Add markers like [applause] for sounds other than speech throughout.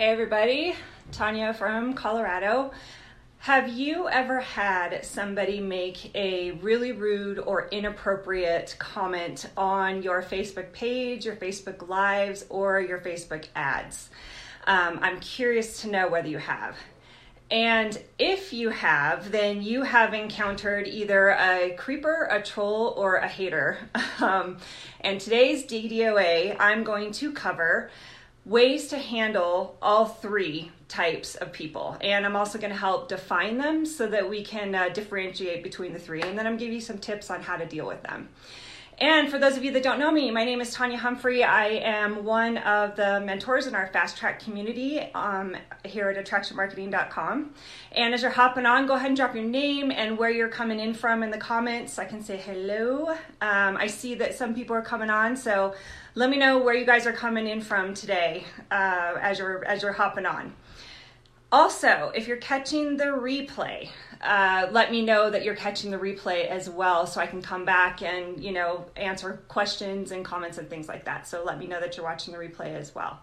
Hey, everybody. Tanya from Colorado. Have you ever had somebody make a really rude or inappropriate comment on your Facebook page, your Facebook Lives, or your Facebook ads? Um, I'm curious to know whether you have. And if you have, then you have encountered either a creeper, a troll, or a hater. [laughs] Um, and today's DDOA, I'm going to cover ways to handle all three types of people. And I'm also going to help define them so that we can uh, differentiate between the three. And then I'm give you some tips on how to deal with them. And for those of you that don't know me, my name is Tanya Humphrey. I am one of the mentors in our fast track community um, here at attractionmarketing.com. And as you're hopping on, go ahead and drop your name and where you're coming in from in the comments. I can say hello. Um, I see that some people are coming on, so let me know where you guys are coming in from today uh, as you're as you're hopping on. Also, if you're catching the replay, uh, let me know that you're catching the replay as well so I can come back and, you know, answer questions and comments and things like that. So let me know that you're watching the replay as well.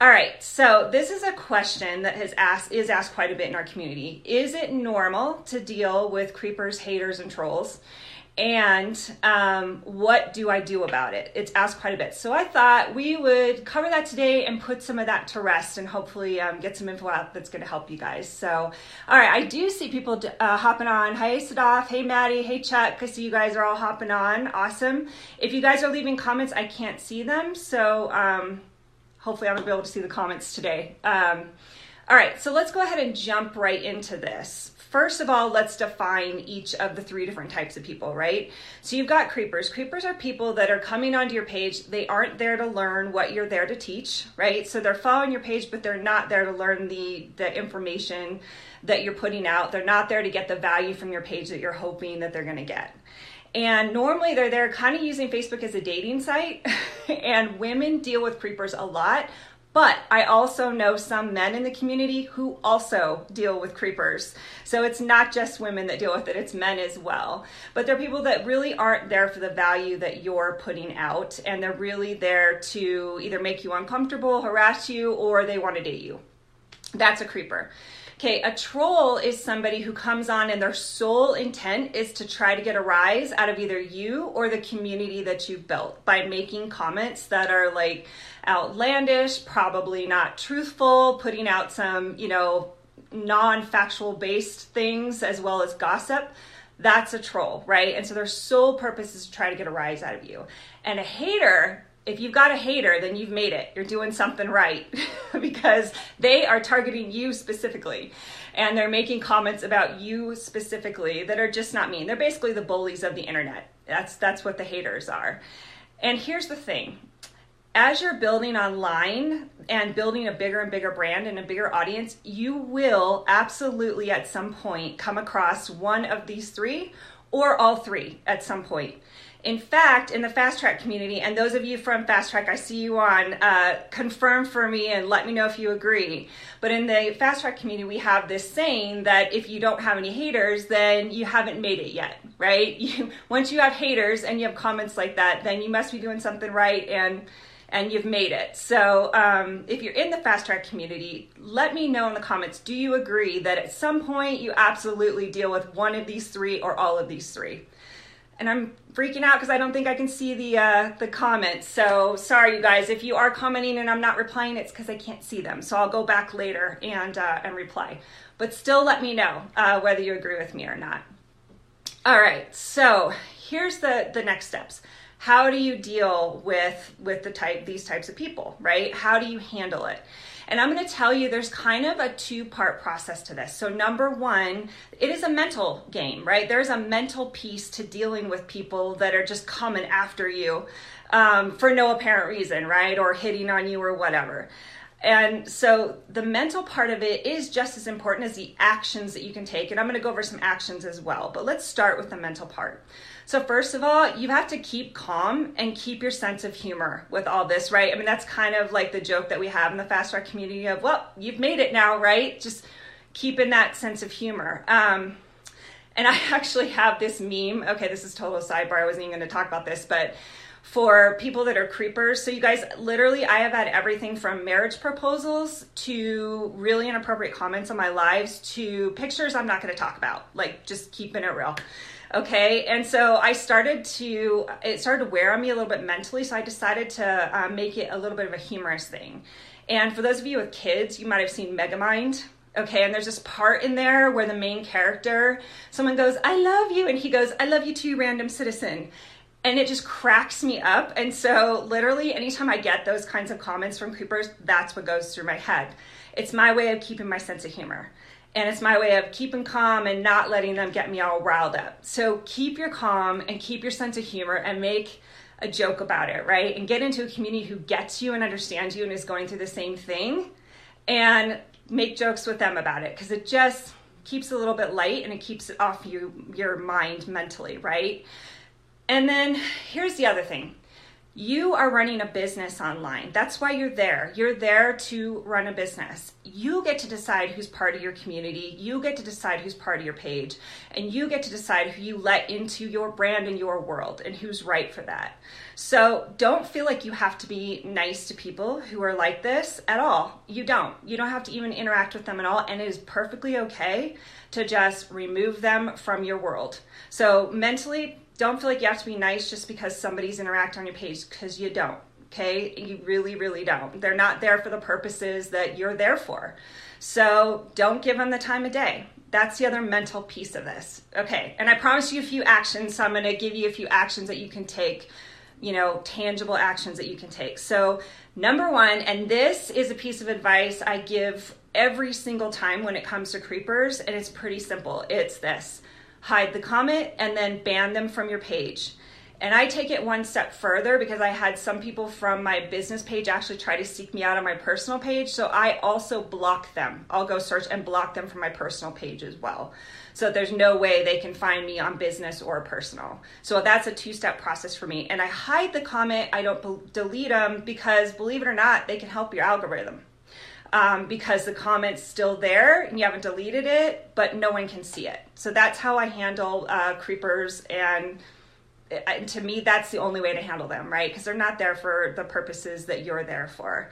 All right, so this is a question that has asked is asked quite a bit in our community. Is it normal to deal with creepers, haters, and trolls? And um, what do I do about it? It's asked quite a bit. So I thought we would cover that today and put some of that to rest and hopefully um, get some info out that's going to help you guys. So, all right, I do see people uh, hopping on. Hey, Sadaf. Hey, Maddie. Hey, Chuck. I see you guys are all hopping on. Awesome. If you guys are leaving comments, I can't see them. So um, hopefully I'm going to be able to see the comments today. Um, all right, so let's go ahead and jump right into this. First of all, let's define each of the three different types of people, right? So you've got creepers. Creepers are people that are coming onto your page. They aren't there to learn what you're there to teach, right? So they're following your page, but they're not there to learn the the information that you're putting out. They're not there to get the value from your page that you're hoping that they're going to get. And normally they're there kind of using Facebook as a dating site, [laughs] and women deal with creepers a lot but I also know some men in the community who also deal with creepers. So it's not just women that deal with it, it's men as well. But they're people that really aren't there for the value that you're putting out, and they're really there to either make you uncomfortable, harass you, or they want to date you. That's a creeper. Okay, a troll is somebody who comes on and their sole intent is to try to get a rise out of either you or the community that you've built by making comments that are like, outlandish, probably not truthful, putting out some, you know, non factual based things as well as gossip. That's a troll, right? And so their sole purpose is to try to get a rise out of you. And a hater, if you've got a hater, then you've made it. You're doing something right [laughs] because they are targeting you specifically and they're making comments about you specifically that are just not mean. They're basically the bullies of the internet. That's that's what the haters are. And here's the thing as you're building online and building a bigger and bigger brand and a bigger audience, you will absolutely at some point come across one of these three or all three at some point. In fact, in the fast track community, and those of you from fast track, I see you on, uh, confirm for me and let me know if you agree. But in the fast track community, we have this saying that if you don't have any haters, then you haven't made it yet, right? [laughs] You, once you have haters and you have comments like that, then you must be doing something right and and you've made it. So, um, if you're in the fast track community, let me know in the comments do you agree that at some point you absolutely deal with one of these three or all of these three? And I'm freaking out because I don't think I can see the uh, the comments. So sorry, you guys. If you are commenting and I'm not replying, it's because I can't see them. So I'll go back later and uh, and reply. But still, let me know uh, whether you agree with me or not. All right. So here's the the next steps how do you deal with with the type these types of people right how do you handle it and i'm going to tell you there's kind of a two part process to this so number one it is a mental game right there's a mental piece to dealing with people that are just coming after you um, for no apparent reason right or hitting on you or whatever and so the mental part of it is just as important as the actions that you can take. And I'm going to go over some actions as well. But let's start with the mental part. So, first of all, you have to keep calm and keep your sense of humor with all this, right? I mean, that's kind of like the joke that we have in the fast track community of, well, you've made it now, right? Just keeping that sense of humor. Um, and I [laughs] actually have this meme. Okay, this is total sidebar. I wasn't even going to talk about this, but for people that are creepers. So, you guys, literally, I have had everything from marriage proposals to really inappropriate comments on my lives to pictures I'm not going to talk about, like just keeping it real. Okay, and so I started to, it started to wear on me a little bit mentally, so I decided to uh, make it a little bit of a humorous thing. And for those of you with kids, you might have seen Megamind. Okay, and there's this part in there where the main character, someone goes, I love you, and he goes, I love you too, random citizen and it just cracks me up. And so, literally, anytime I get those kinds of comments from creepers, that's what goes through my head. It's my way of keeping my sense of humor. And it's my way of keeping calm and not letting them get me all riled up. So, keep your calm and keep your sense of humor and make a joke about it, right? And get into a community who gets you and understands you and is going through the same thing and make jokes with them about it because it just keeps a little bit light and it keeps it off you your mind mentally, right? And then here's the other thing you are running a business online. That's why you're there. You're there to run a business. You get to decide who's part of your community. You get to decide who's part of your page. And you get to decide who you let into your brand and your world and who's right for that. So don't feel like you have to be nice to people who are like this at all. You don't. You don't have to even interact with them at all. And it is perfectly okay to just remove them from your world. So mentally, don't feel like you have to be nice just because somebody's interacting on your page because you don't okay? You really really don't. They're not there for the purposes that you're there for. So don't give them the time of day. That's the other mental piece of this okay? And i promise you a few actions so i'm going to give you a few actions that you can take you know tangible actions that you can take. So number one and this is a piece of advice i give every single time when it comes to creepers and it's pretty simple. It's this. Hide the comment, and then ban them from your page. And I take it one step further because I had some people from my business page actually try to seek me out on my personal page. So I also block them. I'll go search and block them from my personal page as well. So there's no way they can find me on business or personal. So that's a two step process for me. And I hide the comment, I don't be- delete them because believe it or not, they can help your algorithm um, because the comment's still there and you haven't deleted it, but no one can see it. So that's how I handle uh, creepers, and, and to me, that's the only way to handle them, right? Because they're not there for the purposes that you're there for.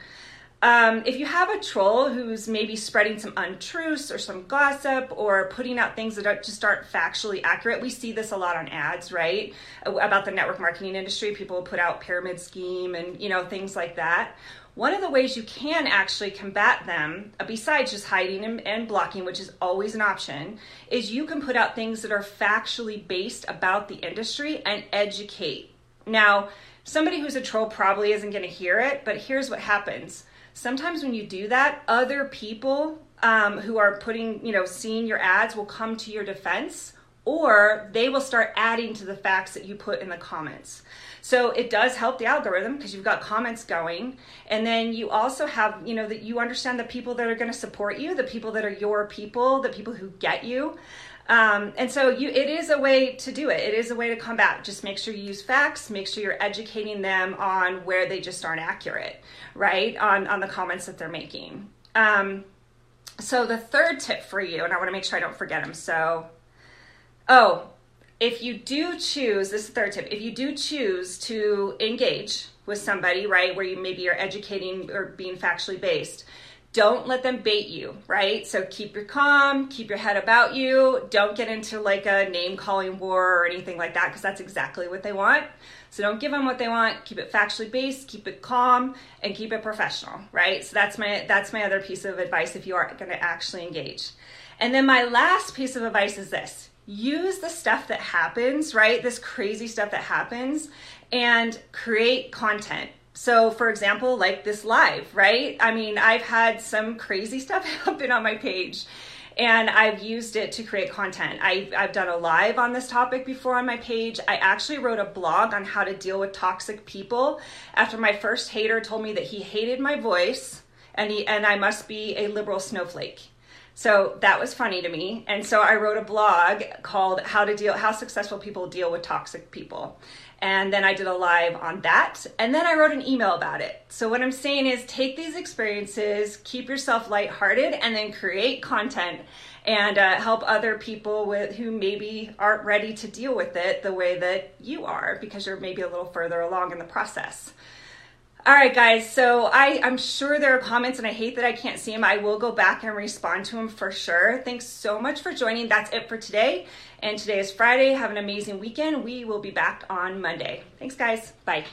Um, if you have a troll who's maybe spreading some untruths or some gossip or putting out things that just aren't factually accurate, we see this a lot on ads, right? About the network marketing industry, people put out pyramid scheme and you know things like that. One of the ways you can actually combat them, uh, besides just hiding and, and, blocking, which is always an option, is you can put out things that are factually based about the industry and educate. Now, somebody who's a troll probably isn't going to hear it, but here's what happens. Sometimes when you do that, other people um, who are putting, you know, seeing your ads will come to your defense or they will start adding to the facts that you put in the comments. So it does help the algorithm because you've got comments going. And then you also have, you know, that you understand the people that are going to support you, the people that are your people, the people who get you. Um, and so you, it is a way to do it. It is a way to combat. Just make sure you use facts. Make sure you're educating them on where they just aren't accurate, right? On on the comments that they're making. Um, so the third tip for you, and I want to make sure I don't forget them. So, oh, if you do choose this is the third tip if you do choose to engage with somebody right where you maybe you're educating or being factually based don't let them bait you right? So keep your calm keep your head about you. Don't get into like a name calling war or anything like that because that's exactly what they want. So don't give them what they want. Keep it factually based keep it calm and keep it professional right? So that's my that's my other piece of advice if you are going to actually engage. And then my last piece of advice is this use the stuff that happens, right? This crazy stuff that happens and create content. So, for example, like this live, right? I mean, I've had some crazy [laughs] stuff happen on my page and I've used it to create content. I've, I've done a live on this topic before on my page. I actually wrote a blog on how to deal with toxic people after my first hater told me that he hated my voice and, he, and I must be a liberal snowflake. So that was funny to me. And so I wrote a blog called How to Deal How Successful People Deal with Toxic People. And then I did a live on that. And then I wrote an email about it. So, what I'm saying is take these experiences, keep yourself lighthearted, and then create content and uh, help other people with who maybe aren't ready to deal with it the way that you are because you're maybe a little further along in the process. All right, guys. So I, I'm sure there are comments, and I hate that I can't see them. I will go back and respond to them for sure. Thanks so much for joining. That's it for today. And today is Friday. Have an amazing weekend. We will be back on Monday. Thanks, guys. Bye.